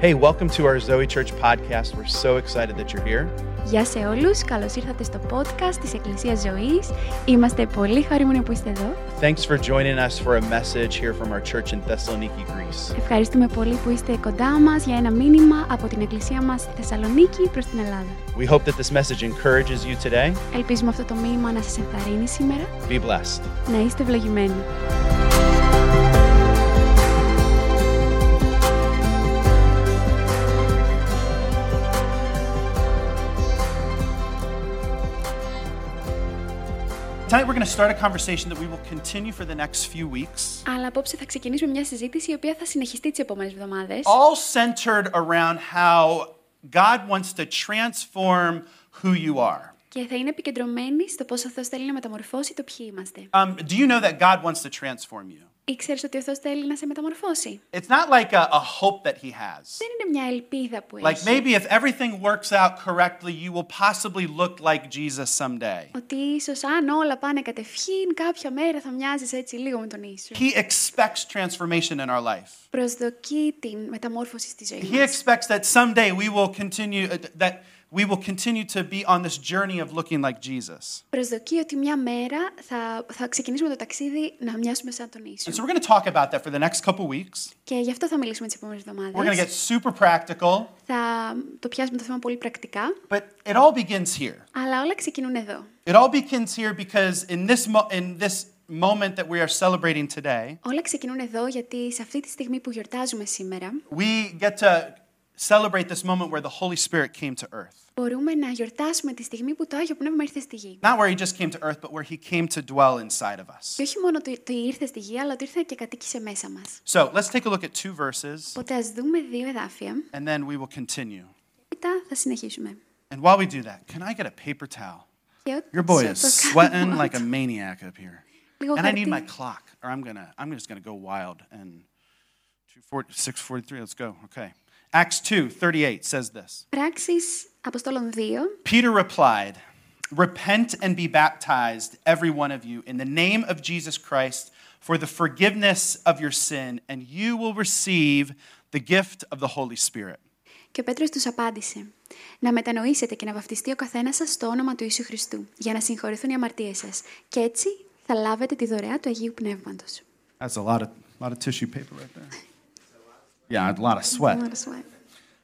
Hey, welcome to our Zoe Church podcast. We're so excited that you're here. Γεια σε όλους, καλώς ήρθατε στο podcast της Εκκλησίας Ζωής. Είμαστε πολύ χαρούμενοι που είστε εδώ. Thanks for joining us for a message here from our church in Thessaloniki, Greece. Ευχαριστούμε πολύ που είστε κοντά μας για ένα μήνυμα από την Εκκλησία μας στη Θεσσαλονίκη προς την Ελλάδα. We hope that this message encourages you today. Ελπίζουμε αυτό το μήνυμα να σας ενθαρρύνει σήμερα. Be blessed. Να είστε ευλογημένοι. Tonight, we're going to start a conversation that we will continue for the next few weeks, Αλλά απόψε θα ξεκινήσουμε μια συζήτηση η οποία θα συνεχιστεί τις επόμενες εβδομάδες. all centered around how God wants to transform who you are. Και θα είναι επικεντρωμένη στο πώς ο Θεός θέλει να μεταμορφώσει το ποιοι είμαστε. Um, do you know that God wants to transform you? Ήξερες ότι ο Θεός θέλει να σε μεταμορφώσει. It's not like a, a hope that He has. Δεν είναι μια ελπίδα που Like έχει. maybe if everything works out correctly, you will possibly look like Jesus someday. Ότι ίσως αν όλα πάνε κατευχήν, κάποια μέρα θα μοιάζεις έτσι λίγο με τον Ιησού. He expects transformation in our life. Προσδοκεί την μεταμόρφωση στη ζωή He μας. expects that someday we will continue uh, that we will continue to be on this journey of looking like Jesus. Προσδοκεί ότι μια μέρα θα, θα ξεκινήσουμε το ταξίδι να μοιάσουμε σαν τον Ιησού. And so we're going to talk about that for the next couple weeks. Και γι' αυτό θα μιλήσουμε τις επόμενες We're going to get εβδομάδες. super practical, Θα το πιάσουμε το θέμα πολύ πρακτικά, but it all begins here. αλλά όλα ξεκινούν εδώ. It all begins here because in this mo- in this moment that we are celebrating today, Όλα ξεκινούν εδώ γιατί σε αυτή τη στιγμή που γιορτάζουμε σήμερα we get to celebrate this moment where the Holy Spirit came to earth. μπορούμε να γιορτάσουμε τη στιγμή που το Άγιο Πνεύμα ήρθε στη γη. Not where he just came to earth, but where he came to dwell inside of us. Και όχι μόνο ότι ότι ήρθε στη γη, αλλά ότι ήρθε και κατοίκησε μέσα μας. So let's take a look at two verses, Οπότε ας δούμε δύο εδάφια and then we will continue. και μετά θα συνεχίσουμε. And while we do that, can I get a paper towel? Και Your boy όσο is το sweating κάνουμε like a αυτό, maniac up here. Λίγο And I need my χαρτί. clock, or I'm gonna, I'm just gonna go wild. And 643, let's go. Okay. Acts 2, 38 says this. Πράξεις Αποστόλων 2, Peter replied, Repent and be baptized, every one of you, in the name of Jesus Christ for the forgiveness of your sin, and you will receive the gift of the Holy Spirit. Και ο Πέτρος τους απάντησε «Να μετανοήσετε και να βαφτιστεί ο καθένας σας στο όνομα του Ιησού Χριστού, για να συγχωρηθούν οι αμαρτίες σας. Και έτσι θα λάβετε τη δωρεά του Αγίου Πνεύματος». That's a lot of, lot of tissue paper right there. Yeah, a lot of sweat.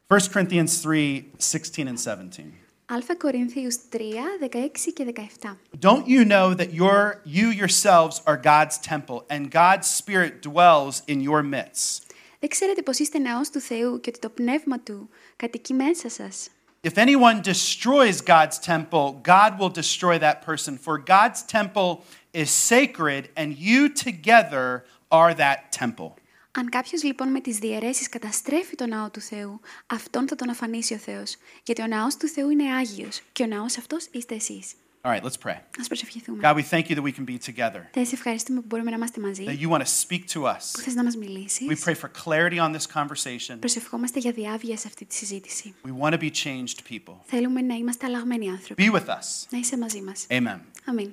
1 Corinthians 3 16 and 17. Α Κορινθίους 3, 16 και 17. Don't you know that your, you yourselves are God's temple, and God's Spirit dwells in your midst? Δεν ξέρετε πως είστε ναός του Θεού και ότι το Πνεύμα Του κατοικεί μέσα σας. If anyone destroys God's temple, God will destroy that person. For God's temple is sacred, and you together are that temple. Αν κάποιος λοιπόν με τις διαιρέσεις καταστρέφει το ναό του Θεού, αυτόν θα τον αφανίσει ο Θεός. Γιατί ο ναός του Θεού είναι Άγιος και ο ναός αυτός είστε εσείς. All right, let's pray. Ας προσευχηθούμε. God, we thank you that we can be together, Θεέ, σε ευχαριστούμε που μπορούμε να είμαστε μαζί, that you want to speak to που us. θες να μας μιλήσεις. We pray for clarity on this conversation. Προσευχόμαστε για διάβια σε αυτή τη συζήτηση. We want to be changed people. Θέλουμε να είμαστε αλλαγμένοι άνθρωποι. Be with us. Να είσαι μαζί μας. Amen. Αμήν.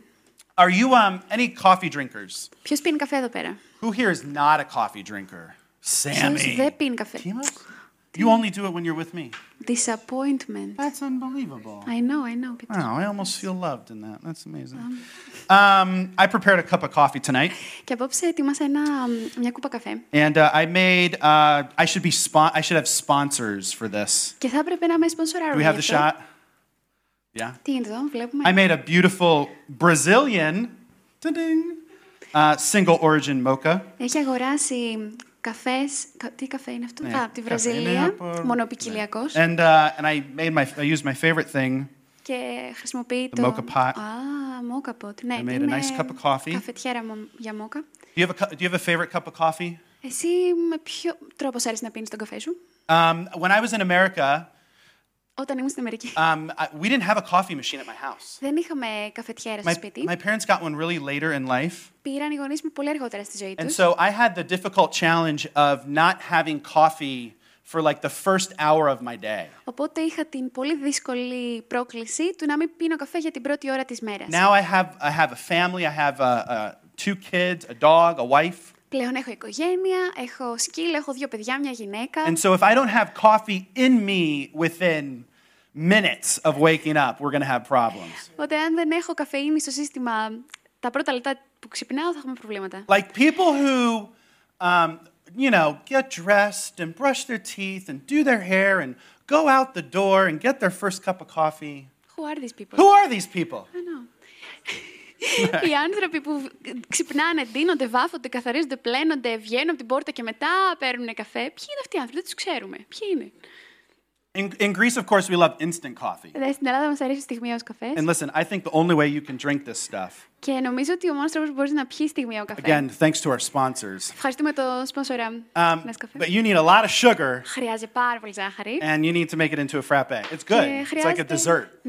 Are you um, any coffee drinkers? Ποιος πίνει καφέ εδώ πέρα? Who here is not a coffee drinker? Ποιος Sammy. δεν πίνει καφέ? Timos? You only do it when you're with me. Disappointment. That's unbelievable. I know, I know. Peter. Wow, I almost feel loved in that. That's amazing. Um, I prepared a cup of coffee tonight, Και απόψε ετοίμασα ένα, μια κούπα καφέ. and uh, I made. Uh, I should be. Spon- I should have sponsors for this. Και θα έπρεπε να με Do σπονσοράρουν. we have the γι' αυτό. shot? Yeah. I made a beautiful Brazilian uh, single origin mocha. Έχει αγοράσει καφές, τι καφέ είναι αυτό, yeah. τη Βραζιλία, μονοπικιλιακός. And, uh, and I, made my, I used my favorite thing, και χρησιμοποιεί the το... moka pot. Α, moka pot. Ναι, I made a nice cup of coffee. καφετιέρα για μόκα. Do you, have a, do you have a favorite cup of coffee? Εσύ με ποιο τρόπο αρέσει να πίνεις τον καφέ σου? Um, when I was in America, Όταν ήμουν στην Αμερική. um, I, we didn't have a coffee machine at my house. Δεν είχαμε καφετιέρα στο My, σπίτι. my parents got one really later in life. Πήραν οι γονείς μου πολύ αργότερα στη ζωή And τους. so I had the difficult challenge of not having coffee for like the first hour of my day. Οπότε είχα την πολύ δύσκολη πρόκληση του να μην πίνω καφέ για την πρώτη ώρα της μέρας. Now I have I have a family. I have uh, uh, two kids, a dog, a wife. Πλέον έχω οικογένεια, έχω σκύλο, έχω δύο παιδιά, μια γυναίκα. And so if I don't have coffee in me within minutes of waking up, we're going to have problems. Οπότε αν δεν έχω καφεΐνη στο σύστημα τα πρώτα λεπτά που ξυπνάω θα έχουμε προβλήματα. Like people who, um, you know, get dressed and brush their teeth and do their hair and go out the door and get their first cup of coffee. Who are these people? Who are these people? I know. Οι άνθρωποι που ξυπνάνε, ντύνονται, βάφονται, καθαρίζονται, πλένονται, βγαίνουν από την πόρτα και μετά παίρνουν καφέ. Ποιοι είναι αυτοί οι άνθρωποι, δεν τους ξέρουμε. Ποιοι είναι; In, Greece, of course, we love instant coffee. And listen, I think the only way you can drink this stuff. Again, thanks to our sponsors. Um, but you need a lot of sugar. And you need to make it into a frappe. It's good. It's like a dessert.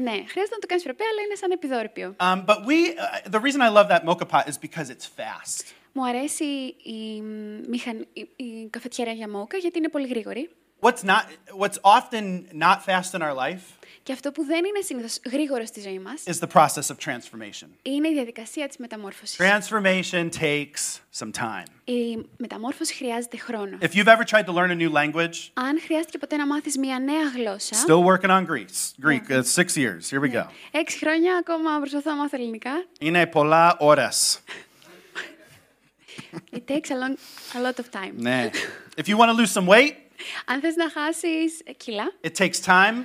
Um, but we, uh, the reason I love that moka pot is because it's fast. Μου αρέσει η, μηχανή, η, η καφετιέρα για μόκα γιατί είναι πολύ. What's not, what's often not fast in our life Και αυτό που δεν είναι συνήθω γρήγορο στη ζωή μα is the process of transformation. είναι η διαδικασία τη μεταμόρφωση. Transformation takes some time. Η μεταμόρφωση χρειάζεται χρόνο. If you've ever tried to learn a new language, Αν χρειάστηκε ποτέ να μάθει μια νέα γλώσσα. still working on Greece. Greek, uh, six years. Here we go. Έξι χρόνια ακόμα προσπαθώ να μάθω ελληνικά. Είναι πολλά ώρες. It takes a, long, a lot of time. Ναι. If you want to lose some weight, Αν θες να χάσεις κιλά, it takes time.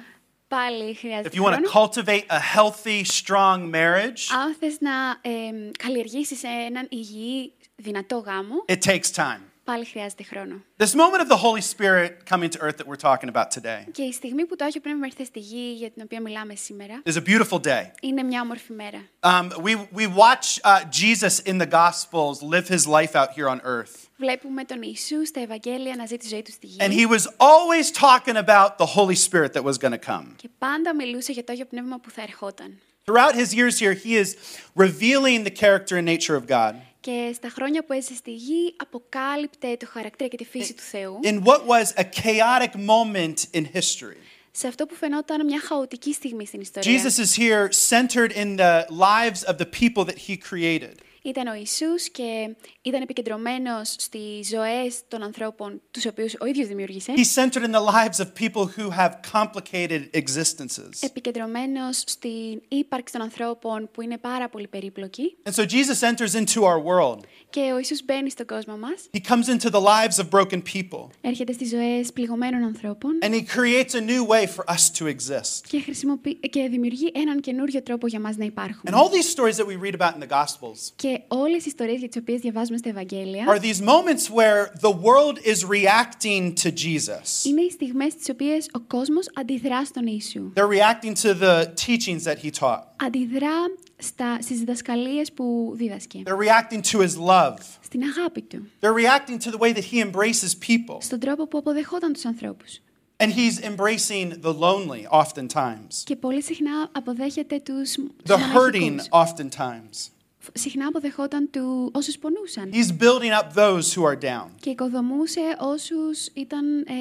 πάλι If χρειάζεται you want to χρόνο. cultivate a healthy, strong marriage, Αν θες να ε, καλλιεργήσεις έναν υγιή, δυνατό γάμο, it takes time. πάλι χρειάζεται χρόνο. This moment of the Holy Spirit coming to earth that we're talking about today Και η στιγμή που το Άγιο Πνεύμα ήρθε στη γη για την οποία μιλάμε σήμερα, is a beautiful day. είναι μια όμορφη μέρα. Um, we, we watch uh, Jesus in the Gospels live his life out here on earth. Βλέπουμε τον Ιησού στα Ευαγγέλια να ζει τη ζωή του στη γη. And he was always talking about the Holy Spirit that was going to come. Και πάντα μιλούσε για το Άγιο Πνεύμα που θα ερχόταν. Throughout his years here, he is revealing the character and nature of God Και στα χρόνια που έζησε στη γη, αποκάλυπτε το χαρακτήρα και τη φύση του Θεού. in what was a chaotic moment in history. Σε αυτό που φαινόταν μια χαοτική στιγμή στην ιστορία. Jesus is here centered in the lives of the people that he created. Ήταν ο Ιησούς και ήταν επικεντρωμένος στις ζωές των ανθρώπων τους οποίους ο ίδιος δημιούργησε. He's centered in the lives of people who have complicated existences. Επικεντρωμένος στην ύπαρξη των ανθρώπων που είναι πάρα πολύ περίπλοκοι. And so Jesus enters into our world. Και ο Ιησούς μπαίνει στον κόσμο μας, He comes into the lives of broken people. έρχεται στις ζωές πληγωμένων ανθρώπων And he creates a new way for us to exist. και, χρησιμοποιεί, και δημιουργεί έναν καινούριο τρόπο για μας να υπάρχουμε. And all these stories that we read about in the Gospels Και όλες οι ιστορίες για τις οποίες διαβάζουμε στα Ευαγγέλια are these moments where the world is reacting to Jesus. είναι οι στιγμές τις οποίες ο κόσμος αντιδρά στον Ιησού. They're reacting to the teachings that he taught. Αντιδρά στα, στις διδασκαλίες που δίδασκε. They're reacting to his love. Στην αγάπη του. They're reacting to the way that he embraces people. Στον τρόπο που αποδεχόταν τους ανθρώπους. And he's embracing the lonely oftentimes, Και πολύ συχνά αποδέχεται τους, τους the hurting μοναχικούς. oftentimes. Συχνά αποδεχόταν του, όσους πονούσαν. He's building up those who are down. Και οικοδομούσε όσους ήταν ε,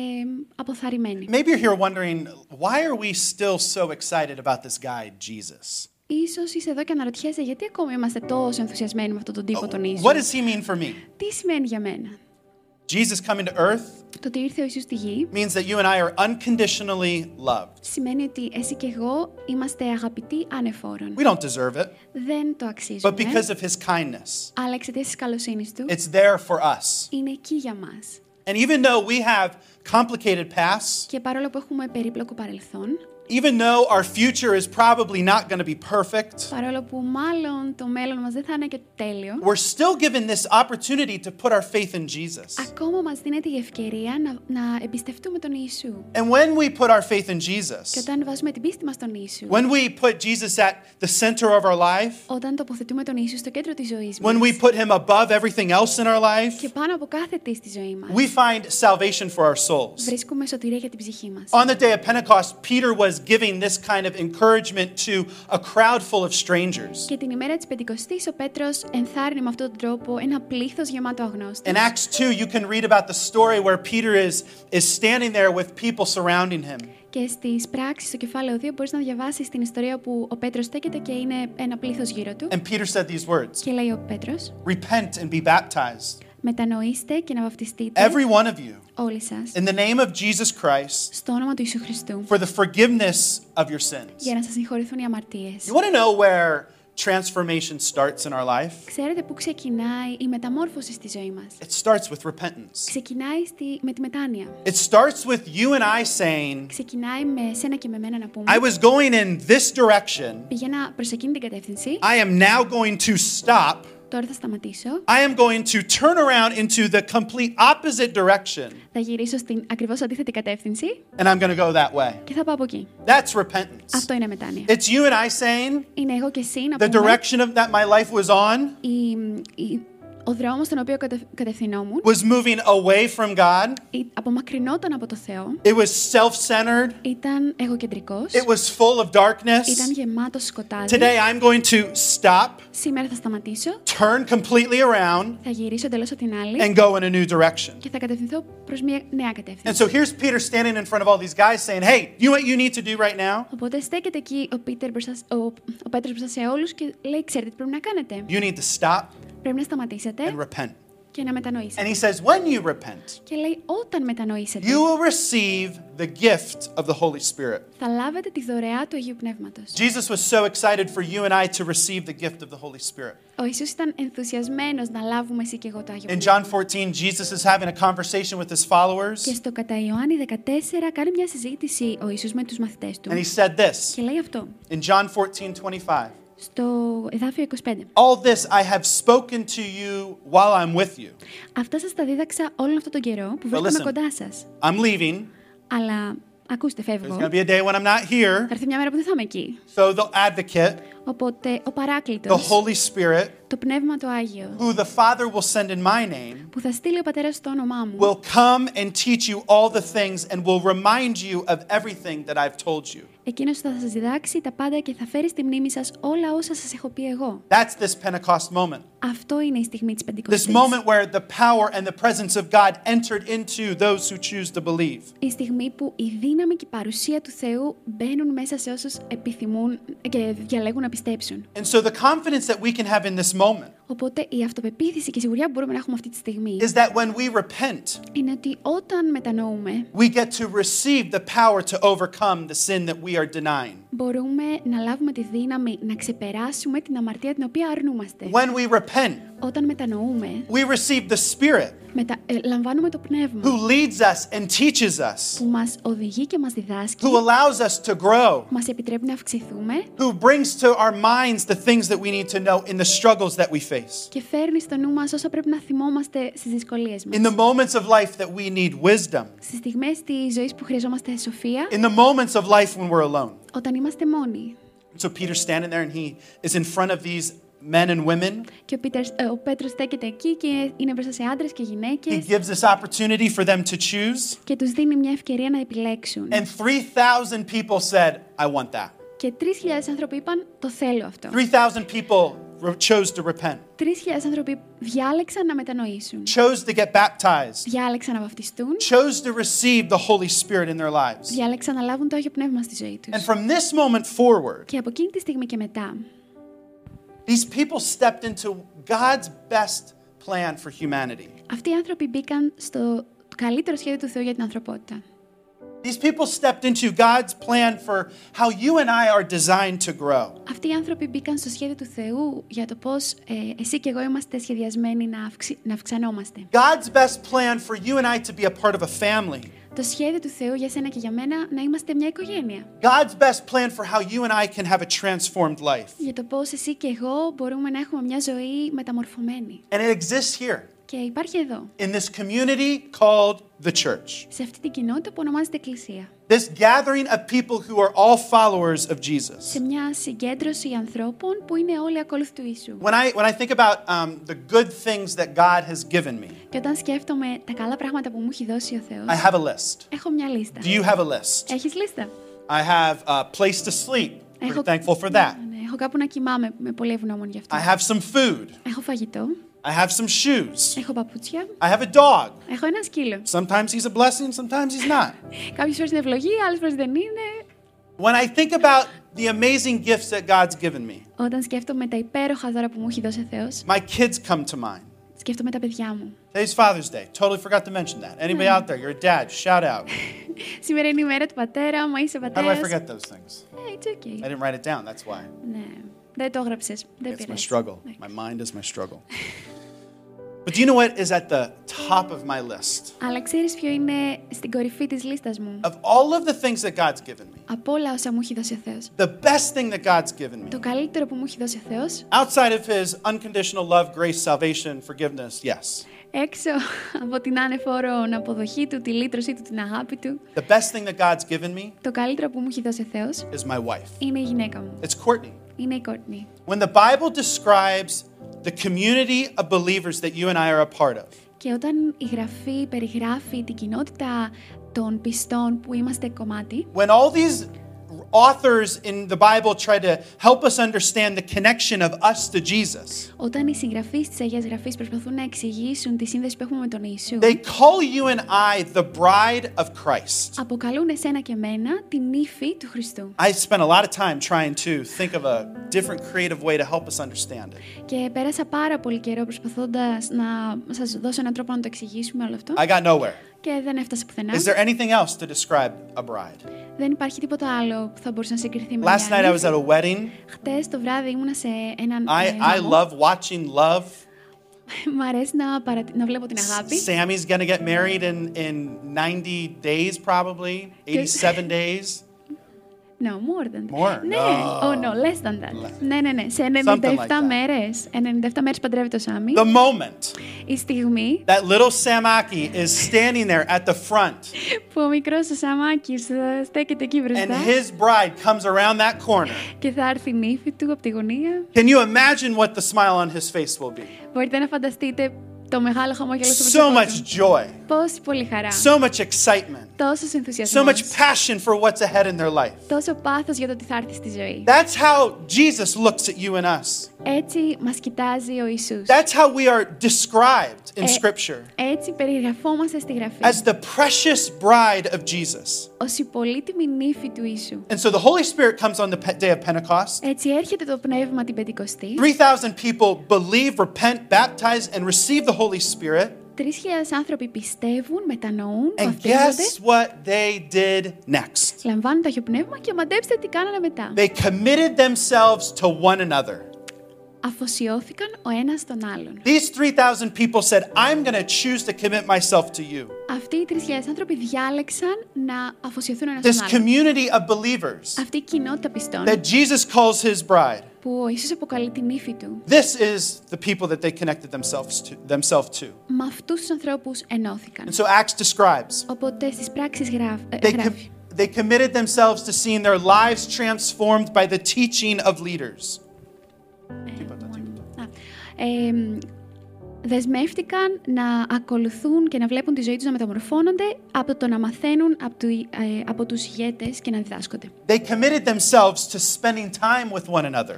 αποθαρρυμένοι. Maybe you're here wondering, why are we still so excited about this guy, Jesus? Ίσως είσαι εδώ και αναρωτιέσαι γιατί ακόμη είμαστε τόσο ενθουσιασμένοι με αυτόν τον τύπο τον Ιησού; What does he mean for me? Τι σημαίνει για μένα; Jesus coming to earth; Το ότι ήρθε ο Ιησούς στη γη means that you and I are unconditionally loved. σημαίνει ότι εσύ και εγώ είμαστε αγαπητοί ανεφόρων. We don't deserve it, Δεν το αξίζουμε, but because of his kindness, αλλά εξαιτίας της καλοσύνης του it's there for us. είναι εκεί για μας. And even though we have complicated pasts, Και παρόλο που έχουμε περίπλοκο παρελθόν, even though our future is probably not going to be perfect, παρόλο που μάλλον το μέλλον μας δεν θα είναι και τέλειο, we're still given this opportunity to put our faith in Jesus. ακόμα μας δίνεται η ευκαιρία να, να εμπιστευτούμε τον Ιησού. And when we put our faith in Και Jesus, όταν βάζουμε την πίστη μας στον Ιησού, when we put Jesus at the center of our life, όταν τοποθετούμε τον Ιησού στο κέντρο της ζωής μας when we put him above everything else in our life, και πάνω από κάθε τι στη ζωή μας, we find salvation for our souls. βρίσκουμε σωτηρία για την ψυχή μας. On the day of Pentecost, Peter was giving this kind of encouragement to a crowd full of strangers. Και την ημέρα της Πεντηκοστής ο Πέτρος ενθάρρυνε με αυτόν τον τρόπο ένα πλήθος γεμάτο αγνώστες. In Acts 2, you can read about the story where Peter is, is standing there with people surrounding him. Και στις πράξεις στο κεφάλαιο 2 μπορείς να διαβάσεις την ιστορία που ο Πέτρος στέκεται και είναι ένα πλήθος γύρω του. And Peter said these words Και λέει ο Πέτρος, Repent and be baptized, Μετανοήστε και να βαφτιστείτε every one of you, όλοι σας in the name of Jesus Christ στο όνομα του Ιησού Χριστού for the forgiveness of your sins. για να σας συγχωρηθούν οι αμαρτίες. You want to know where transformation starts in our life? Ξέρετε πού ξεκινάει η μεταμόρφωση στη ζωή μας. It starts with repentance. Ξεκινάει στη, με τη μετάνοια. It starts with you and I saying, Ξεκινάει με σένα και με μένα να πούμε. I was going in this direction. Πηγαίνα προς εκείνη την κατεύθυνση. I am now going to stop. Τώρα θα σταματήσω. I am going to turn around into the complete opposite direction. Θα γυρίσω στην ακριβώς αντίθετη κατεύθυνση And I'm going to go that way. και θα πάω από εκεί. That's repentance. Αυτό είναι μετάνοια. It's you and I saying, Είναι εγώ και εσύ να the πούμε direction of that my life was on η, η- ο δρόμος στον οποίο κατευ- κατευθυνόμουν was moving away from God. ή- απομακρυνόταν από το Θεό. It was self-centered. Ήταν εγωκεντρικός. It was full of darkness. Ήταν γεμάτος σκοτάδι. Today I'm going to stop, Σήμερα θα σταματήσω, turn completely around, θα γυρίσω εντελώς από την άλλη and go in a new direction. και θα κατευθυνθώ προς μια νέα And κατεύθυνση. so here's Peter standing in front of all these guys saying, Hey, you know what you need to do right now? Οπότε στέκεται εκεί ο, Πίτερ μπροστά, ο, ο Πέτρος μπροστά σε όλους και λέει, ξέρετε τι πρέπει να κάνετε. You need to stop Πρέπει να σταματήσετε and repent. και να μετανοήσετε. And he says, When you repent, Και λέει, όταν μετανοήσετε, you will receive the gift of the Holy Spirit. θα λάβετε τη δωρεά του Αγίου Πνεύματος. Jesus was so excited for you and I to receive the gift of the Holy Spirit. Ο Ιησούς ήταν ενθουσιασμένος να λάβουμε εσύ και εγώ το Άγιο In Πνεύμα. John 14, Jesus is having a conversation with his followers, Και στο κατά Ιωάννη 14 κάνει μια συζήτηση ο Ιησούς με τους μαθητές του and he said this και λέει αυτό in John 14, 25. Στο εδάφιο 25. All this I have spoken to you while I'm with you. Αυτά σας τα δίδαξα όλον αυτόν τον καιρό που listen. βρίσκομαι κοντά σας. I'm leaving. Αλλά ακούστε, There's φεύγω. going to be a day when I'm not Θα here. έρθει μια μέρα που δεν θα είμαι εκεί. So the advocate, Οπότε ο the παράκλητος, Holy Spirit, το Πνεύμα το Άγιο, who the Father will send in my name, που θα στείλει ο Πατέρας στο όνομά μου, will come and teach you all the things and will remind you of everything that I've told you. εκείνος θα σας διδάξει τα πάντα και θα φέρει στη μνήμη σας όλα όσα σας έχω πει εγώ. That's this Pentecost moment. Αυτό είναι η στιγμή της This Πεντηκοστής. moment where the power and the presence of God entered into those who choose to believe. Η στιγμή που η δύναμη και η παρουσία του Θεού μπαίνουν μέσα σε όσους επιθυμούν και διαλέγουν να πιστέψουν. And so the confidence that we can have in this moment Οπότε η αυτοπεποίθηση και η σιγουριά που μπορούμε να έχουμε αυτή τη στιγμή is that when we repent, είναι ότι όταν μετανοούμε we get to receive the power to overcome the sin that we are denying. μπορούμε να λάβουμε τη δύναμη να ξεπεράσουμε την αμαρτία την οποία αρνούμαστε. When we repent, Όταν μετανοούμε, we receive the Spirit μετα... ε, λαμβάνουμε το πνεύμα who leads us and teaches us, που μας οδηγεί και μας διδάσκει, who allows us to grow, μας επιτρέπει να αυξηθούμε who brings to our minds the things that we need to know in the struggles that we face, και φέρνει στο νου μας όσα πρέπει να θυμόμαστε στις δυσκολίες μας. in the moments of life that we need wisdom, Στις στιγμές της ζωής που χρειαζόμαστε σοφία, in the moments of life when we're alone. όταν είμαστε μόνοι. So Peter's standing there and he is in front of these men and women. Και ο, Πίτερς, ε, ο Πέτρος στέκεται εκεί και είναι μπροστά σε άντρες και He γυναίκες gives this opportunity for them to choose. και τους δίνει μια ευκαιρία να επιλέξουν. And 3,000 people said, I want that. Και 3.000 άνθρωποι είπαν το θέλω αυτό. 3,000 people re- chose to repent, 3.000 άνθρωποι διάλεξαν να μετανοήσουν. chose to get baptized, Διάλεξαν να βαφτιστούν. chose to receive the Holy Spirit in their lives. Διάλεξαν να λάβουν το Άγιο Πνεύμα στη ζωή τους. And from this moment forward, Και από εκείνη τη στιγμή και μετά, these people stepped into God's best plan for humanity. αυτοί οι άνθρωποι μπήκαν στο καλύτερο σχέδιο του Θεού για την ανθρωπότητα. These people stepped into God's plan for how you and I are designed to grow. Αυτοί οι άνθρωποι μπήκαν στο σχέδιο του Θεού για το πώς ε, εσύ και εγώ είμαστε σχεδιασμένοι να, αυξη, να αυξανόμαστε. God's best plan for you and I to be a part of a family. Το σχέδιο του Θεού για σένα και για μένα να είμαστε μια οικογένεια. God's best plan for how you and I can have a transformed life. Για το πώς εσύ και εγώ μπορούμε να έχουμε μια ζωή μεταμορφωμένη. And it exists here Και υπάρχει εδώ, in this community called the church. σε αυτή την κοινότητα που ονομάζεται Εκκλησία. This gathering of people who are all followers of Jesus. Σε μια συγκέντρωση ανθρώπων που είναι όλοι ακόλουθοι του Ιησού. When I, when I think about um, the good things that God has given me, Και όταν σκέφτομαι τα καλά πράγματα που μου έχει δώσει ο Θεός, I have a list. έχω μια λίστα. Do you have a list? Έχεις λίστα? I have a place to sleep. Pretty Έχω... thankful for that. Ναι, έχω κάπου να κοιμάμαι, με πολύ ευγνώμων γι' αυτό. I have some food. Έχω φαγητό, I have some shoes. έχω παπούτσια, I have a dog. έχω ένα σκύλο. Sometimes he's a blessing, sometimes he's not. Κάποιες φορές είναι ευλογία, άλλες φορές δεν είναι. When I think about the amazing gifts that God's given me, Όταν σκέφτομαι τα υπέροχα δώρα που μου έχει δώσει ο Θεός, my kids come to mind. Σκέφτομαι τα παιδιά μου. Today's Father's Day. Totally forgot to mention that. Anybody out there, you're a dad, shout out. Σήμερα είναι η μέρα του πατέρα μου, είσαι How do I πατέρας. forget those things? Ε, it's okay. I didn't write it down, that's why. Ναι, Δεν το έγραψες. Δεν It's my πειράζει. struggle. Ναι. My mind is my struggle. But do you know what is at the top of my list? Αλλά ξέρεις ποιο είναι στην κορυφή της λίστας μου. Of all of the things that God's given me, Από όλα όσα μου έχει δώσει ο Θεός. the best thing that God's given me, Το καλύτερο που μου έχει δώσει ο Θεός, outside of His unconditional love, grace, salvation, forgiveness, yes. έξω από την άνεφόρο αποδοχή του, τη λύτρωσή του, την αγάπη του, The best thing that God's given me το καλύτερο που μου έχει δώσει ο Θεός is my wife. είναι η γυναίκα μου. It's Courtney. Είναι η Κόρτνη. When the Bible describes the community of believers that you and I are a part of, Και όταν η Γραφή περιγράφει την κοινότητα των πιστών που είμαστε κομμάτι, when all these authors in the Bible try to help us understand the connection of us to Jesus, όταν οι συγγραφείς της Αγίας Γραφής προσπαθούν να εξηγήσουν τη σύνδεση που έχουμε με τον Ιησού, they call you and I the bride of Christ. αποκαλούν εσένα και μένα την ύφη του Χριστού. I spent a lot of time trying to think of a different creative way to help us understand it. Και πέρασα πάρα πολύ καιρό προσπαθώντας να σας δώσω έναν τρόπο να το εξηγήσουμε όλο αυτό I got nowhere. και δεν έφτασε πουθενά. Is there anything else to describe a bride? Δεν υπάρχει τίποτα άλλο που θα μπορούσε να συγκριθεί με Last night I was at a wedding. Χτες το βράδυ ήμουνα σε έναν I, ε, I γάμο. love watching love. Μ' αρέσει να, παρατη- να βλέπω την αγάπη. Sammy's going to get married in, in 90 days, probably, 87 days. No, more than that. More? Ναι, No. oh no, less than that. Less. Ναι, ναι, ναι. Σε 97 Something like that. μέρες, 97 μέρες παντρεύει το Σάμι. The moment Η στιγμή that little Samaki is standing there at the front που ο μικρός ο Σαμάκης ε, στέκεται εκεί and μπροστά his bride comes around that corner, και θα έρθει η νύφη του από τη γωνία. can you imagine what the smile on his face will be? Μπορείτε να φανταστείτε το μεγάλο χαμόγελο στο So πρόσωπό much του. joy, Πόση πολύ χαρά. so much excitement, Τόσος so ενθουσιασμός. much passion for what's ahead in their life. Τόσο πάθος για το τι θα έρθει στη ζωή. That's how Jesus looks at you and us. Έτσι μας κοιτάζει ο Ιησούς. That's how we are described in Ε, Scripture Έτσι περιγραφόμαστε στη Γραφή. as the precious bride of Jesus. Ως η πολύτιμη νύφη του Ιησού. And so the Holy Spirit comes on the pe- day of Pentecost. Έτσι έρχεται το πνεύμα την Πεντηκοστή. 3,000 people believe, repent, baptize, and receive the Holy Spirit. Τρεις χιλιάδες άνθρωποι πιστεύουν, μετανοούν, And βαφτίζονται, guess what they did next? λαμβάνουν το Αγιο Πνεύμα και μαντέψτε τι κάνανε μετά. They committed themselves to one another. Αφοσιώθηκαν ο ένας τον άλλον. These 3,000 people said, I'm going to choose to commit myself to you. Αυτοί οι 3.000 άνθρωποι διάλεξαν να αφοσιωθούν ο ένας This τον άλλον. community of believers Αυτή η κοινότητα πιστών that Jesus calls his bride. Που ο Ιησούς αποκαλεί την ύφη του, This is the people that they connected themselves to. Themselves to. με αυτούς τους ανθρώπους ενώθηκαν. And so Acts describes Οπότε στις πράξεις γράφ, ε, they, com- γράφει. they committed themselves to seeing their lives transformed by the teaching of leaders. Α, ε, μ, δεσμεύτηκαν να ακολουθούν και να βλέπουν τη ζωή τους να μεταμορφώνονται από το να μαθαίνουν από, του, ε, από τους ηγέτες και να διδάσκονται. They committed themselves to spending time with one another.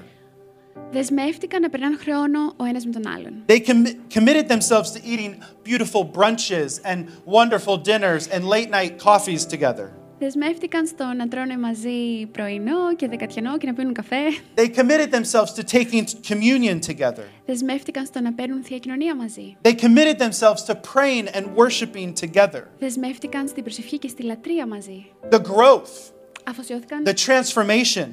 Δεσμεύτηκαν να περνάνε χρόνο ο ένας με τον άλλον. They commi- committed themselves to eating beautiful brunches and wonderful dinners and late night coffees together. Δεσμεύτηκαν στο να τρώνε μαζί πρωινό και δεκατιανό και να πίνουν καφέ. They committed themselves to taking communion together. Δεσμεύτηκαν στο να παίρνουν θεία κοινωνία μαζί. They committed themselves to praying and worshiping together. Δεσμεύτηκαν στην προσευχή και στη λατρεία μαζί. The growth, Αφοσιώθηκαν the transformation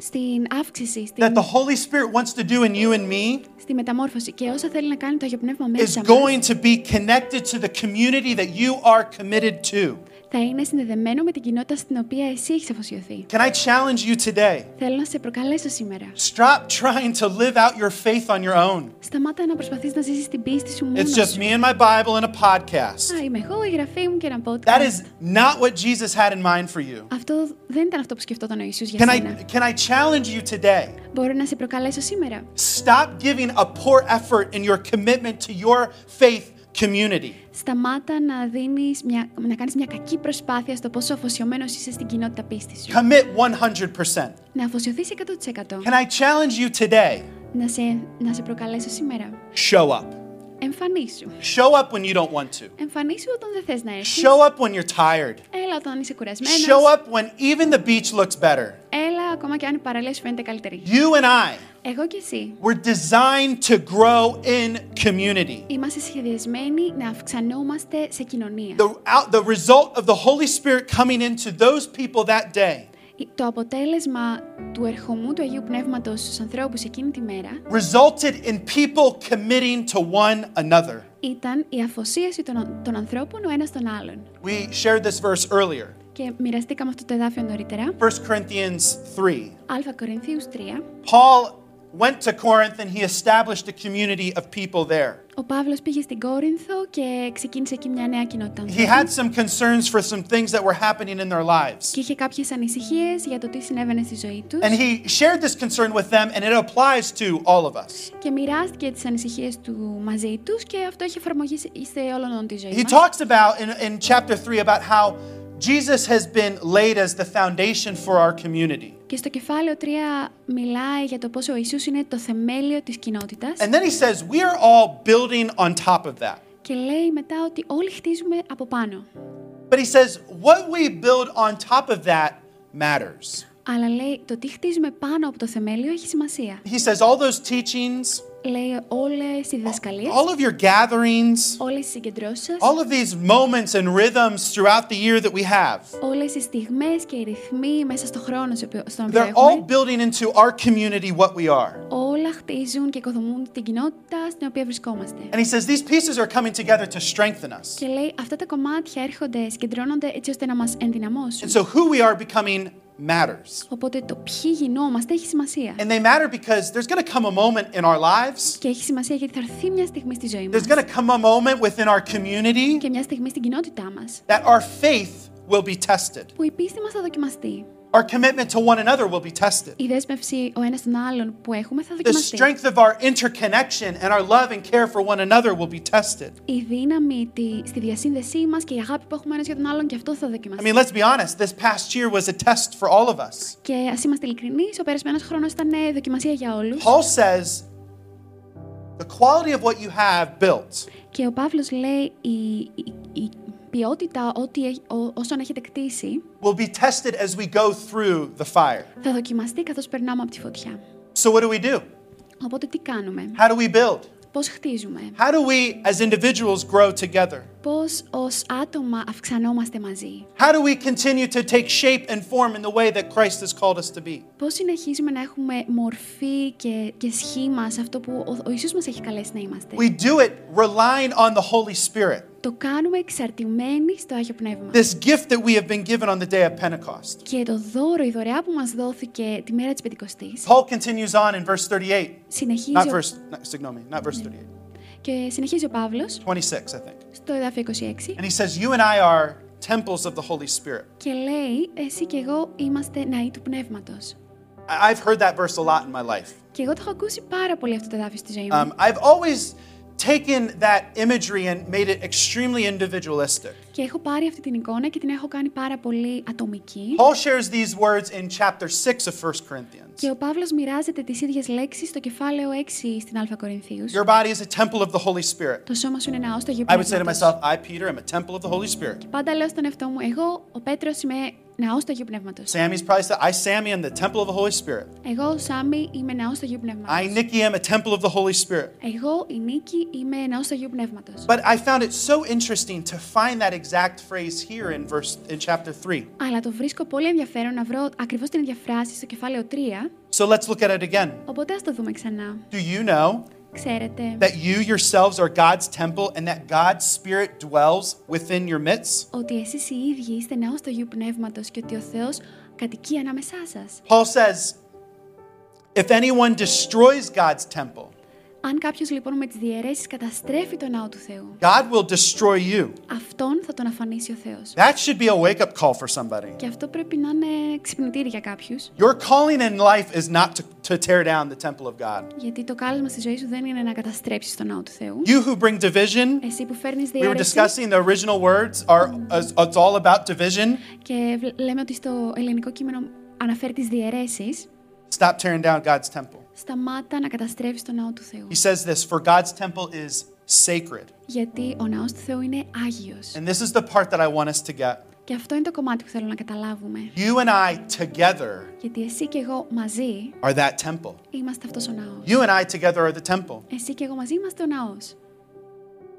στην αύξηση, that στην, the Holy Spirit wants to do in you and me στη μεταμόρφωση και όσα θέλει να κάνει το Αγιο Πνεύμα is μέσα μας, going to be connected to the community that you are committed to. θα είναι συνδεδεμένο με την κοινότητα στην οποία εσύ έχεις αφοσιωθεί. Can I challenge you today? Θέλω να σε προκαλέσω σήμερα. Stop trying to live out your faith on your own. Σταμάτα να προσπαθείς να ζήσεις την πίστη σου μόνος It's just σου. me and my Bible and a podcast. Α, είμαι εγώ, η γραφή μου και ένα podcast. That is not what Jesus had in mind for you. Αυτό δεν ήταν αυτό που σκεφτόταν ο Ιησούς για Can I, σένα. can I challenge you today? Μπορώ να σε προκαλέσω σήμερα. Stop giving a poor effort in your commitment to your faith community. Σταμάτα να, δίνεις μια, να κάνεις μια κακή προσπάθεια στο πόσο αφοσιωμένος είσαι στην κοινότητα πίστης σου. Commit 100%. Να αφοσιωθείς 100%. Can I challenge you today? Να σε, να σε προκαλέσω σήμερα. Show up. Εμφανίσου. Show up when you don't want to. Εμφανίσου όταν δεν θες να έρθεις. Show up when you're tired. Έλα όταν είσαι κουρασμένος. Show up when even the beach looks better. Έλα ακόμα και αν η παραλία σου φαίνεται καλύτερη. You and I Εγώ και εσύ. We're designed to grow in community. Είμαστε σχεδιασμένοι να αυξανόμαστε σε κοινωνία. The, out, the result of the Holy Spirit coming into those people that day Το αποτέλεσμα του ερχομού του Αγίου Πνεύματος στους ανθρώπους εκείνη τη μέρα resulted in people committing to one another. ήταν η αφοσίωση των, των ανθρώπων ο ένας τον άλλον. We shared this verse earlier, Και μοιραστήκαμε αυτό το εδάφιο νωρίτερα. 1 Corinthians 3. Α Κορινθίους 3. Paul went to Corinth and he established a community of people there. Ο Παύλος πήγε στην Κόρινθο και ξεκίνησε εκεί μια νέα κοινότητα. He ανθρώπων. had some concerns for some things that were happening in their lives. Και είχε κάποιες ανησυχίες για το τι συνέβαινε στη ζωή τους. And he shared this concern with them, and it applies to all of us. Και μοιράστηκε τις ανησυχίες του μαζί τους και αυτό έχει εφαρμογή σε σε όλον τη ζωή He μας. talks about in, in chapter 3 about how Jesus has been laid as the foundation for our community. Και στο κεφάλαιο 3 μιλάει για το πώς ο Ιησούς είναι το θεμέλιο της κοινότητας. And then he says, We are all building on top of that. Και λέει μετά ότι όλοι χτίζουμε από πάνω. But he says, What we build on top of that matters. Αλλά λέει το τι χτίζουμε πάνω από το θεμέλιο έχει σημασία. He says, All those teachings, Λέει όλες οι διδασκαλίες, all of your gatherings, όλες οι συγκεντρώσεις σας, all of these moments and rhythms throughout the year that we have, όλες οι στιγμές και οι ρυθμοί μέσα στο χρόνο στο οποίο- στον οποίο they're all έχουμε, building into our community what we are. όλα χτίζουν και οικοδομούν την κοινότητα στην οποία βρισκόμαστε. And he says, These pieces are coming together to strengthen us. Και λέει αυτά τα κομμάτια έρχονται, συγκεντρώνονται έτσι ώστε να μας ενδυναμώσουν. And so who we are becoming matters. Οπότε το ποιοι γινόμαστε έχει σημασία. And they matter because there's going to come a moment in our lives, Και έχει σημασία γιατί θα έρθει μια στιγμή στη ζωή μας there's going to come a moment within our community και μια στιγμή στην κοινότητά μας that our faith will be tested. που η πίστη μας θα δοκιμαστεί. Our commitment to one another will be tested. Η δέσμευση ο ένας τον άλλον που έχουμε θα The δοκιμαστεί. strength of our interconnection and our love and care for one another will be tested. Η δύναμη τη, στη διασύνδεσή μας και η αγάπη που έχουμε ένας για τον άλλον και αυτό θα I δοκιμαστεί. mean, let's be honest, this past year was a test for all of us. Και ας είμαστε ειλικρινείς, ο περασμένος χρόνος ήταν ε, δοκιμασία για όλους. Paul says, the quality of what you have built Και ο Παύλος λέει η, η, η ποιότητα ό,τι, έχ- ό- όσων έχετε κτίσει will be tested as we go through the fire. θα δοκιμαστεί καθώς περνάμε από τη φωτιά. So, what do we do? Οπότε τι κάνουμε, How do we build? πώς χτίζουμε, How do we, as individuals, grow together? Πώς ως άτομα αυξανόμαστε μαζί, How do we continue to take shape and form in the way that Christ has called us to be? πώς συνεχίζουμε να έχουμε μορφή και, και σχήμα σε αυτό που ο, ο Ιησούς μας έχει καλέσει να είμαστε; We do it relying on the Holy Spirit, Το κάνουμε εξαρτημένοι στο Άγιο Πνεύμα. this gift that we have been given on the day of Pentecost. Και το δώρο, η δωρεά που μας δόθηκε τη μέρα της Πεντηκοστής, Paul continues on in verse 38. συνεχίζει, Not ο- verse, not, excuse me, not verse 38, και συνεχίζει ο Παύλος 26, I think. στο εδάφιο 26 And he says, You and I are temples of the Holy Spirit. και λέει «Εσύ και εγώ είμαστε ναοί του Πνεύματος». I- I've heard that verse a lot in my life. Και εγώ το έχω ακούσει πάρα πολύ αυτό το εδάφιο στη ζωή μου. Um, I've always taken that imagery and made it extremely individualistic. Και έχω πάρει αυτή την εικόνα και την έχω κάνει πάρα πολύ ατομική. Paul shares these words in chapter 6 of 1 Corinthians. Και ο Παύλος μοιράζεται τις ίδιες λέξεις στο κεφάλαιο 6 στην Α Κορινθίους. Your body is a temple of the Holy Spirit. Το σώμα σου είναι ναός του Αγίου I would say to Πνεύματος. myself, I, Peter, am a temple of the Holy Spirit. Πάντα λέω στον εαυτό μου, εγώ, ο Πέτρος, είμαι ναός του Αγίου Πνεύματος. Sammy's probably said, I, Sammy, am the temple of the Holy Spirit. Εγώ, Σάμι, είμαι ναός του Αγίου I, Πνεύματος. Nikki, am a temple of the Holy Spirit. Εγώ, η Νίκη, είμαι ναός του Αγίου Πνεύματος. But I found it so interesting to find that exact phrase here in verse in chapter 3. Αλλά το βρίσκω πολύ ενδιαφέρον να βρω ακριβώς την ίδια φράση στο κεφάλαιο 3, So let's look at it again. οπότε ας το δούμε ξανά. Do you know Ξέρετε that you yourselves are God's temple and that God's Spirit dwells within your midst? ότι εσείς οι ίδιοι είστε ναός του Αγίου Πνεύματος και ότι ο Θεός κατοικεί ανάμεσά σας. Paul says, if anyone destroys God's temple, Αν κάποιος λοιπόν με τις διαιρέσεις καταστρέφει το ναό του Θεού, God will destroy you. αυτόν θα τον αφανίσει ο Θεός. That should be a wake up call for somebody. Και αυτό πρέπει να είναι ξυπνητήρι για κάποιους, Your calling in life is not to, to tear down the temple of God. γιατί το κάλεσμα στη ζωή σου δεν είναι να καταστρέψεις το ναό του Θεού. You who bring division, Εσύ που φέρνεις we were διαίρεση discussing the original words are it's all about division. και βλ- λέμε ότι στο ελληνικό κείμενο αναφέρει τις διαιρέσεις, Stop tearing down God's temple. σταμάτα να καταστρέφεις το ναό του Θεού. He says this, for God's temple is sacred. Γιατί ο ναός του Θεού είναι Άγιος. And this is the part that I want us to get. Και Και αυτό είναι το κομμάτι που θέλω να καταλάβουμε. You and I together Γιατί εσύ και εγώ μαζί are that temple. είμαστε αυτός ο ναός. You and I together are the temple. Εσύ και εγώ μαζί είμαστε ο ναός.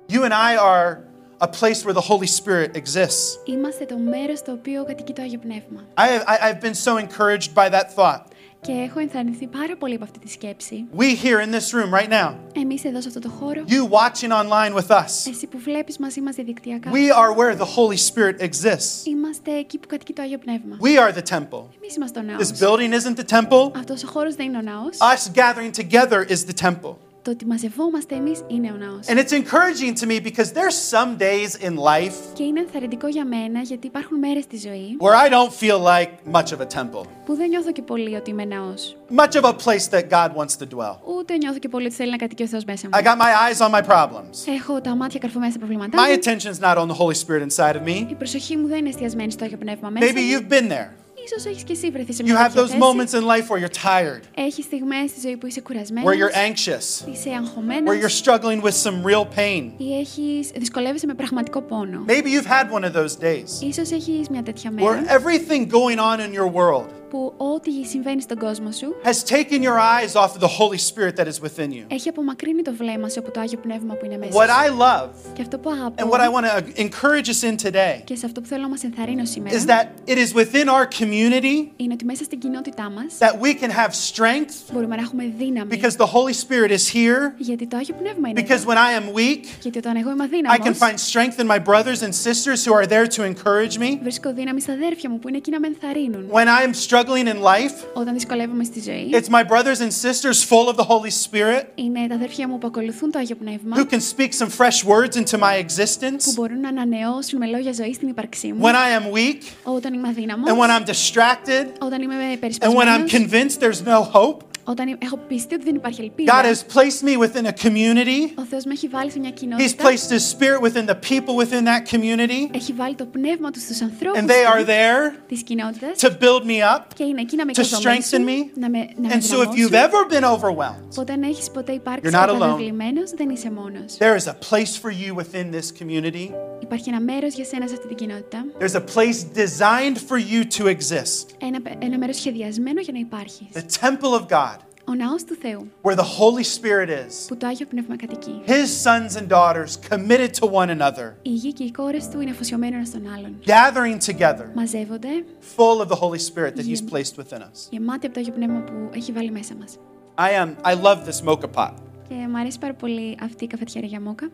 You and I are a place where the Holy Spirit exists. Είμαστε το μέρος στο οποίο κατοικεί το Άγιο Πνεύμα. I, I, I've been so encouraged by that thought. Και έχω ενθαρρυνθεί πάρα πολύ από αυτή τη σκέψη. We here in this room right now, Εμείς εδώ σε αυτό το χώρο, you watching online with us, εσύ που βλέπεις μαζί μας διαδικτυακά, we are where the Holy Spirit exists. είμαστε εκεί που κατοικεί το Άγιο Πνεύμα. We are the temple. Εμείς είμαστε ο This ναός. building isn't the temple. Αυτός ο χώρος δεν είναι ο ναός. Us gathering together is the temple. Το ότι μαζευόμαστε εμείς είναι ο ναός. And it's encouraging to me because there's some days in life Και είναι ενθαρρυντικό για μένα γιατί υπάρχουν μέρες στη ζωή where I don't feel like much of a temple, που δεν νιώθω και πολύ ότι είμαι ναός. much of a place that God wants to dwell. Ούτε νιώθω και πολύ ότι θέλει να κατοικεί ο Θεός μέσα μου. I got my eyes on my problems. Έχω τα μάτια καρφωμένα στα προβλήματά My μου. attention's not on the Holy Spirit inside of me. Η προσοχή μου δεν είναι εστιασμένη στο Άγιο Πνεύμα μέσα Maybe μου. you've been there. Ίσως έχεις και εσύ βρεθεί σε You μια have τέτοια those θέση. moments in life where you're tired, Έχεις στιγμές στη ζωή που είσαι where κουρασμένος, you're anxious, είσαι where αγχωμένος you're struggling with some real pain. ή έχεις, δυσκολεύεσαι με πραγματικό πόνο. Maybe you've had one of those days Ίσως έχεις μια τέτοια where μέρα everything going on in your world που ό,τι συμβαίνει στον κόσμο σου has taken your eyes off of the Holy Spirit that is within you. έχει απομακρύνει το βλέμμα σου από το Άγιο Πνεύμα που είναι μέσα What σου. I love Και αυτό που αγαπώ and what I want to encourage us in today και σε αυτό που θέλω να μας ενθαρρύνω σήμερα is that it is within our community είναι ότι μέσα στην κοινότητά μας that we can have strength μπορούμε να έχουμε δύναμη because the Holy Spirit is here. γιατί το Άγιο Πνεύμα είναι Because εδώ. when I am weak, Γιατί όταν εγώ είμαι I can αδύναμος find strength in my brothers and sisters who are there to encourage me. βρίσκω δύναμη στα αδέρφια μου που είναι εκεί να με ενθαρρύνουν. When I am struggling in life, Όταν δυσκολεύομαι στη ζωή it's my brothers and sisters full of the Holy Spirit είναι τα αδέρφια μου που ακολουθούν το Άγιο Πνεύμα who can speak some fresh words into my που existence. μπορούν να ανανεώσουν με λόγια ζωή στην ύπαρξή μου. When I am weak Όταν είμαι αδύναμος, and when I'm distracted όταν είμαι and when I'm περισπασμένος, convinced there's no hope, όταν έχω πιστεί ότι δεν υπάρχει ελπίδα, God has placed me within a community. ο Θεός με έχει βάλει σε μια He's κοινότητα, placed His Spirit within the people within that community, έχει βάλει το πνεύμα του στους ανθρώπους and they are του, there της κοινότητας to build me up. και είναι εκεί να με to strengthen οικοδομήσουν, me. να με, να με And so, if you've δυναμώσουν. ever been overwhelmed, Όταν έχεις ποτέ υπάρξει You're not alone. καταβεβλημένος, δεν είσαι μόνος. there is a place for you within this community. Υπάρχει ένα μέρος για σένα σε αυτή την κοινότητα, There's a place designed for you to exist. ένα, ένα μέρος σχεδιασμένο για να υπάρχεις. The temple of God, Ο ναός του Θεού. Where the Holy Spirit is. Που το Άγιο Πνεύμα κατοικεί. His sons and daughters committed to one another. Οι γη και οι κόρες του είναι αφοσιωμένοι ένας στον άλλον. Gathering together. Μαζεύονται. Full of the Holy Spirit that He's placed within us. Γεμάτοι από το Άγιο Πνεύμα που έχει βάλει μέσα μας. I am. I love this moka pot. Και μου αρέσει πάρα πολύ αυτή η καφετιέρα για μόκα.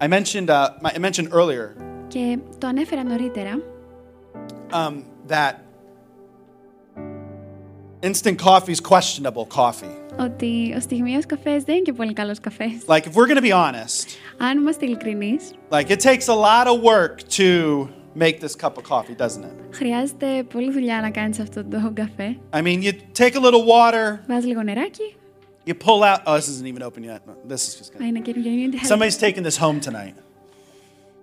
I mentioned. Uh, I mentioned earlier. Και το ανέφερα νωρίτερα. Um, that instant coffee is questionable coffee. ότι ο στιγμίος καφές δεν είναι και πολύ καλός καφές. Like, if we're going to be honest, Αν είμαστε ειλικρινείς, like it takes a lot of work to make this cup of coffee, doesn't it? χρειάζεται πολλή δουλειά να κάνεις αυτό το καφέ. I mean, you take a little water, Βάζεις λίγο νεράκι. you pull out. Oh, this isn't even open yet. This is just Α, gonna. είναι και είναι Somebody's taking this home tonight.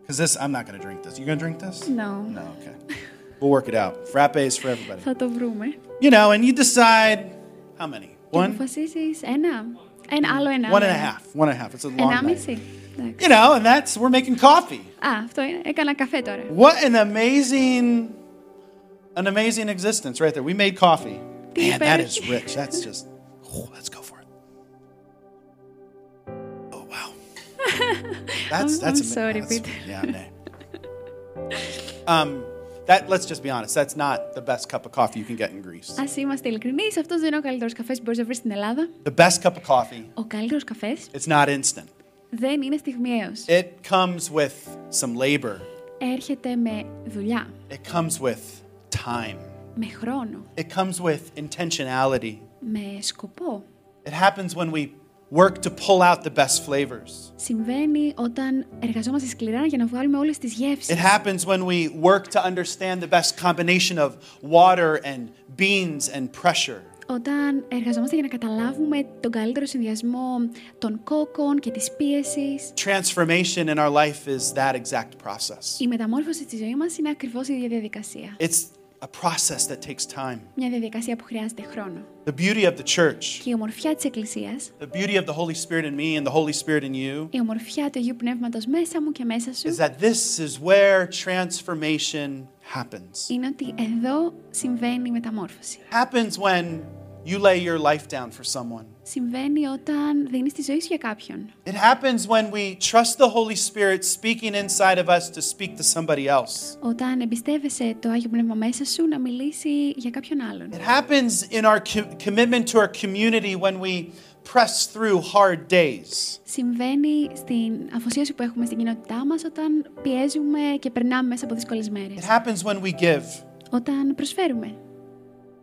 Because this, I'm not going to drink this. You going to drink this? No. No, okay. We'll work it out. Frappes for everybody. Θα το βρούμε. You know, and you decide how many? Και One? αποφασίσεις ένα. Ένα, άλλο ένα. One άλλο and a ένα. half. One and a half. It's a long night. Ενάμιση. Εντάξει. You know, and that's, we're making coffee. Α, αυτό είναι. Έκανα καφέ τώρα. What an amazing, an amazing existence right there. We made coffee. Τι Man, that is υπέροχη. rich. That's just, oh, let's go for it. Oh, wow. That's, I'm- that's I'm ama- sorry, that's- Peter. Yeah, no. Um, that, let's just be honest, that's not the best cup of coffee you can get in Greece. Α είμαστε ειλικρινεί, αυτό δεν είναι ο καλύτερο καφέ που μπορεί να βρει στην Ελλάδα. The best cup of coffee, Ο καλύτερο καφέ it's not instant. δεν είναι στιγμιαίο. It comes with some labor, Έρχεται με δουλειά, it comes with time, με χρόνο, it comes with intentionality. με σκοπό. It happens when we work to pull out the best flavors. Συμβαίνει όταν εργαζόμαστε σκληρά για να βγάλουμε όλες τις γεύσεις. It happens when we work to understand the best combination of water and beans and pressure. Όταν εργαζόμαστε για να καταλάβουμε τον καλύτερο συνδυασμό των κόκκων και της πίεσης. Transformation in our life is that exact process. Η μεταμόρφωση στη ζωή μας είναι ακριβώς η ίδια διαδικασία. It's a process that takes time. Μια διαδικασία που χρειάζεται χρόνο. The beauty of the church, Και η ομορφιά της Εκκλησίας, the beauty of the Holy Spirit in me and the Holy Spirit in you, η ομορφιά του Αγίου Πνεύματος μέσα μου και μέσα σου, is that this is where transformation happens. είναι ότι εδώ συμβαίνει η μεταμόρφωση. Happens when you lay your life down for someone. Συμβαίνει όταν δίνεις τη ζωή σου για κάποιον. It happens when we trust the Holy Spirit speaking inside of us to speak to somebody else. Όταν εμπιστεύεσαι το Άγιο Πνεύμα μέσα σου να μιλήσει για κάποιον άλλον. It happens in our co- commitment to our community when we press through hard days. Συμβαίνει στην αφοσίωση που έχουμε στην κοινότητά μας όταν πιέζουμε και περνάμε μέσα από δύσκολες It μέρες. happens when we give, Όταν προσφέρουμε,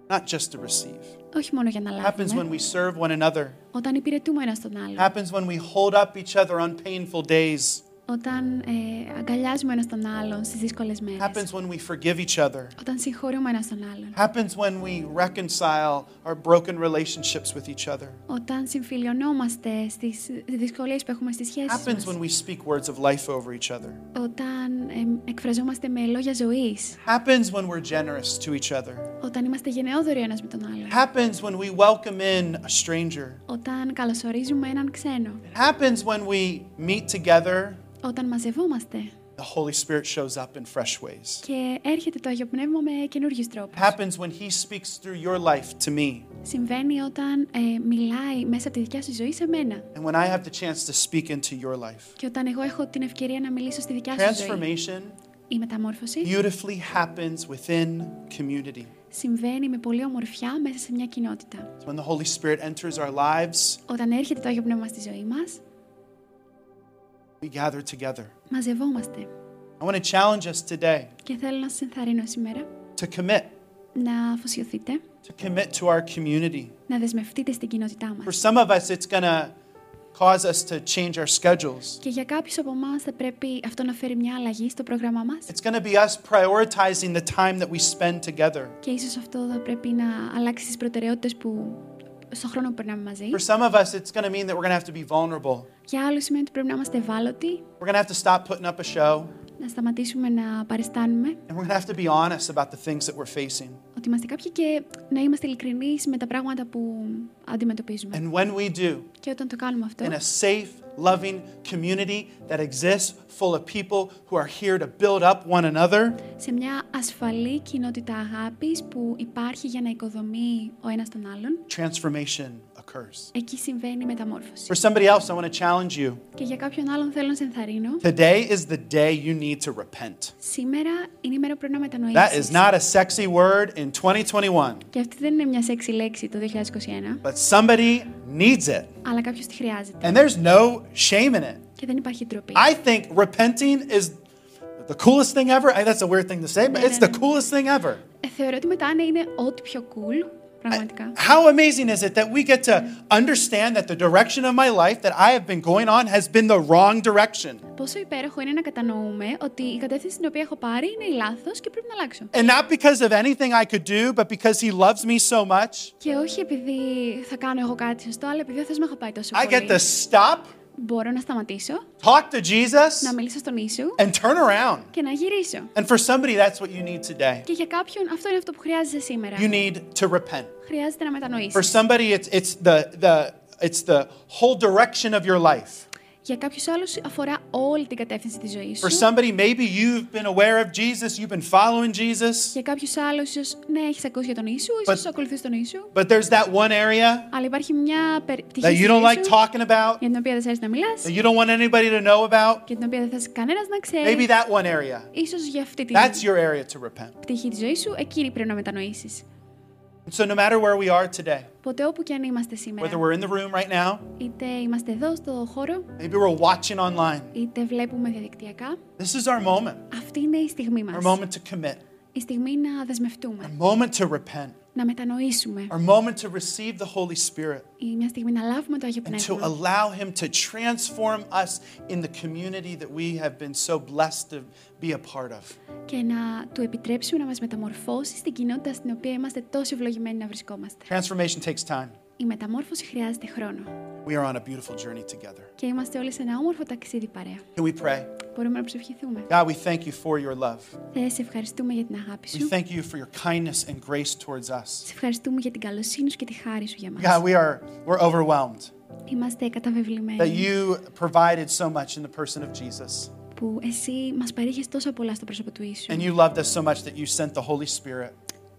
not just to receive. όχι μόνο για να It happens when λάβουμε, we serve one another. όταν υπηρετούμε ένα τον It άλλον, happens when we hold up each other on painful days. Όταν ε, αγκαλιάζουμε ένα τον άλλον στις δύσκολες It μέρες, happens when we forgive each other. όταν συγχωρούμε ένα τον άλλον, It happens when we reconcile our broken relationships with each other. όταν συμφιλιωνόμαστε στις δυσκολίες που έχουμε στις It σχέσεις happens when μας, we speak words of life over each other. όταν ε, εκφραζόμαστε με λόγια ζωής, It happens when we're generous to each other. όταν είμαστε γενναιόδοροι ένας με τον It άλλον, happens when we welcome in a stranger. όταν καλωσορίζουμε έναν ξένο, It happens when we meet together, όταν μαζευόμαστε the Holy Spirit shows up in fresh ways. και έρχεται το Άγιο Πνεύμα με καινούργιους It τρόπους. happens when He speaks through your life to me, Συμβαίνει όταν ε, μιλάει μέσα από τη δικιά σου ζωή σε μένα and when I have the chance to speak into your life. και όταν εγώ έχω την ευκαιρία να μιλήσω στη δικιά σου ζωή. Transformation Η μεταμόρφωση beautifully happens within community. συμβαίνει με πολύ ομορφιά μέσα σε μια κοινότητα. When the Holy Spirit enters our lives, Όταν έρχεται το Άγιο Πνεύμα στη ζωή μας, we gather together. μαζευόμαστε. I want to challenge us today Και θέλω να σας ενθαρρύνω σήμερα to commit, να αφοσιωθείτε, to commit to our community. να δεσμευτείτε στην κοινότητά For μας. some of us, it's going to cause us to change our schedules. Και για κάποιους από εμά θα πρέπει αυτό να φέρει μια αλλαγή στο πρόγραμμά μας. It's going to be us prioritizing the time that we spend together. Και ίσως αυτό θα πρέπει να αλλάξει τις προτεραιότητες που στον χρόνο που περνάμε μαζί. For some of us, it's going to mean that we're going to have to be vulnerable. Για άλλους σημαίνει ότι πρέπει να είμαστε ευάλωτοι, We're going to have to stop putting up a show, Να σταματήσουμε να παριστάνουμε, and we're going to have to be honest about the things that we're facing. ότι είμαστε κάποιοι και να είμαστε ειλικρινεί με τα πράγματα που αντιμετωπίζουμε. And when we do, Και όταν το κάνουμε αυτό, in a safe, loving community that exists full of people who are here to build up one another, σε μια ασφαλή κοινότητα αγάπης που υπάρχει για να οικοδομεί ο ένας τον άλλον, transformation occurs. εκεί συμβαίνει η μεταμόρφωση. For somebody else, I want to challenge you. Και για κάποιον άλλον θέλω να σε ενθαρρύνω, Today is the day you need to repent. σήμερα είναι η μέρα που πρέπει να That is μετανοήσεις. not a sexy word in 2021, Και αυτή δεν είναι μια σεξι λέξη το 2021, but somebody needs it. αλλά κάποιος τη χρειάζεται. And there's no shame in it. Και δεν υπάρχει ντροπή. I think repenting is the coolest thing ever. I- That's a weird thing to say, but No, it's no, the no. coolest thing ever. Ε, θεωρώ ότι μετά είναι ό,τι πιο cool, πραγματικά. How amazing is it that we get to understand that the direction of my life that I have been going on has been the wrong direction? Πόσο υπέροχο είναι να κατανοούμε ότι η κατεύθυνση την οποία έχω πάρει είναι η λάθος και πρέπει να αλλάξω. And not because of anything I could do, but because He loves me so much. Και όχι επειδή θα κάνω εγώ κάτι σωστό, αλλά επειδή ο Θεός με έχω πάει τόσο I get πολύ. to stop, Μπορώ να σταματήσω, talk to Jesus, να μιλήσω στον Ιησού and turn around. και να γυρίσω. And for somebody, that's what you need today. Και για κάποιον αυτό είναι αυτό που χρειάζεσαι σήμερα. You need to repent. Χρειάζεται να For μετανοήσεις. somebody, it's, it's, the, the, it's the whole direction of your life. Για κάποιους άλλους αφορά όλη την κατεύθυνση της ζωής For σου. somebody, maybe you've been aware of Jesus, you've been following Jesus, Για κάποιους άλλους ίσως ναι, έχεις ακούσει για τον Ιησού, ίσως ακολουθείς τον Ιησού. but there's that one area Αλλά υπάρχει μια περι- πτυχή that στη you don't ζωή like σου talking about, για την οποία δεν θες να μιλάς that you don't want anybody to know about. και την οποία δεν θες κανένας να Maybe ξέρει. that one area. Ίσως για αυτή την That's your area to repent. πτυχή της ζωής σου, εκείνη πρέπει να μετανοήσεις. And so, no matter where we are today, Ποτέ όπου και αν είμαστε whether σήμερα, we're in the room right now, είτε είμαστε εδώ στο χώρο, maybe we're watching online, είτε βλέπουμε διαδικτυακά, this is our moment, αυτή είναι η στιγμή our μας. moment to commit, Η στιγμή να δεσμευτούμε, our moment to repent, Να μετανοήσουμε. our moment to receive the Holy Spirit, Ή μια στιγμή να λάβουμε το Άγιο and to Πνεύμα allow Him to transform us in the community that we have been so blessed to be a part of. και να του επιτρέψουμε να μας μεταμορφώσει στην κοινότητα στην οποία είμαστε τόσο ευλογημένοι να βρισκόμαστε. Transformation takes time. Η μεταμόρφωση χρειάζεται χρόνο. We are on a beautiful journey together. Και είμαστε όλοι σε ένα όμορφο ταξίδι παρέα. Can we pray? Μπορούμε να προσευχηθούμε. God, we thank you for your love. Θεέ, σε ευχαριστούμε για την αγάπη We σου. thank you for your kindness and grace towards us. Σε ευχαριστούμε για την καλοσύνη σου και τη χάρη σου για μας. God, we are we're overwhelmed Είμαστε that καταβεβλημένοι you provided so much in the person of Jesus. που εσύ μας παρήχες τόσο πολλά στο πρόσωπο του Ιησού And you loved us so much that you sent the Holy Spirit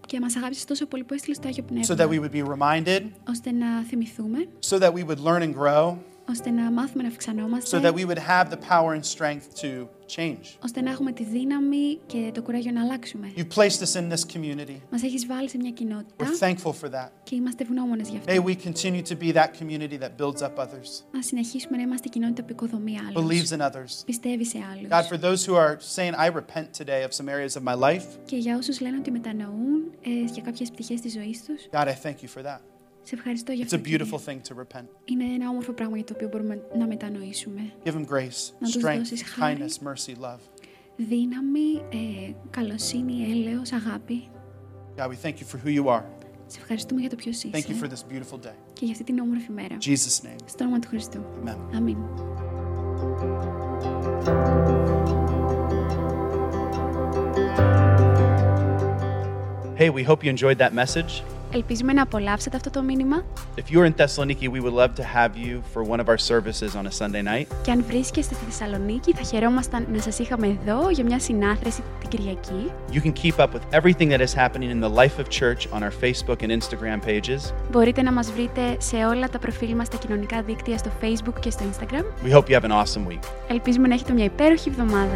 Και μας αγάπησες τόσο πολύ που έστειλες το Άγιο so that we Πνεύμα would be reminded, ώστε να θυμηθούμε, so that we would learn and grow, ώστε να μάθουμε να so αυξανόμαστε, that we would have the power and strength to change. ώστε να έχουμε τη δύναμη και το κουράγιο να αλλάξουμε. You've placed us in this community. Μας έχεις βάλει σε μια κοινότητα We're thankful for that. και είμαστε ευγνώμονες γι' May αυτό. we continue to be that community that builds up others, Να συνεχίσουμε να είμαστε κοινότητα που οικοδομεί άλλους, believes in others. πιστεύει σε άλλους. God, for those who are saying, I repent today of some areas of my life, Και για όσους λένε ότι μετανοούν ε, για κάποιες πτυχές της ζωής τους, God, I thank you for that. σε ευχαριστώ για It's αυτό. a Κύριε. beautiful thing to repent. Είναι ένα όμορφο πράγμα για το οποίο μπορούμε να μετανοήσουμε. Give them grace, Να τους strength, δώσεις χάρη. kindness, mercy, love. Δύναμη, ε, καλοσύνη, έλεος, αγάπη. God, we thank you for who you are. Σε ευχαριστούμε για το ποιος Thank you for είσαι this beautiful day. και για αυτή την όμορφη μέρα. In Jesus' name, Στο όνομα του Χριστού. amen. Αμήν. Hey, we hope you enjoyed that message. Ελπίζουμε να απολαύσετε αυτό το μήνυμα If you're in Thessaloniki, we would love to have you for one of our services on a Sunday night. και αν βρίσκεστε στη Θεσσαλονίκη θα χαιρόμασταν να σας είχαμε εδώ για μια συνάθρεση την Κυριακή. You can keep up with everything that is happening in the life of church on our Facebook and Instagram pages. Μπορείτε να μας βρείτε σε όλα τα προφίλ μας στα κοινωνικά δίκτυα στο Facebook και στο Instagram. We hope you have an awesome week. Ελπίζουμε να έχετε μια υπέροχη εβδομάδα.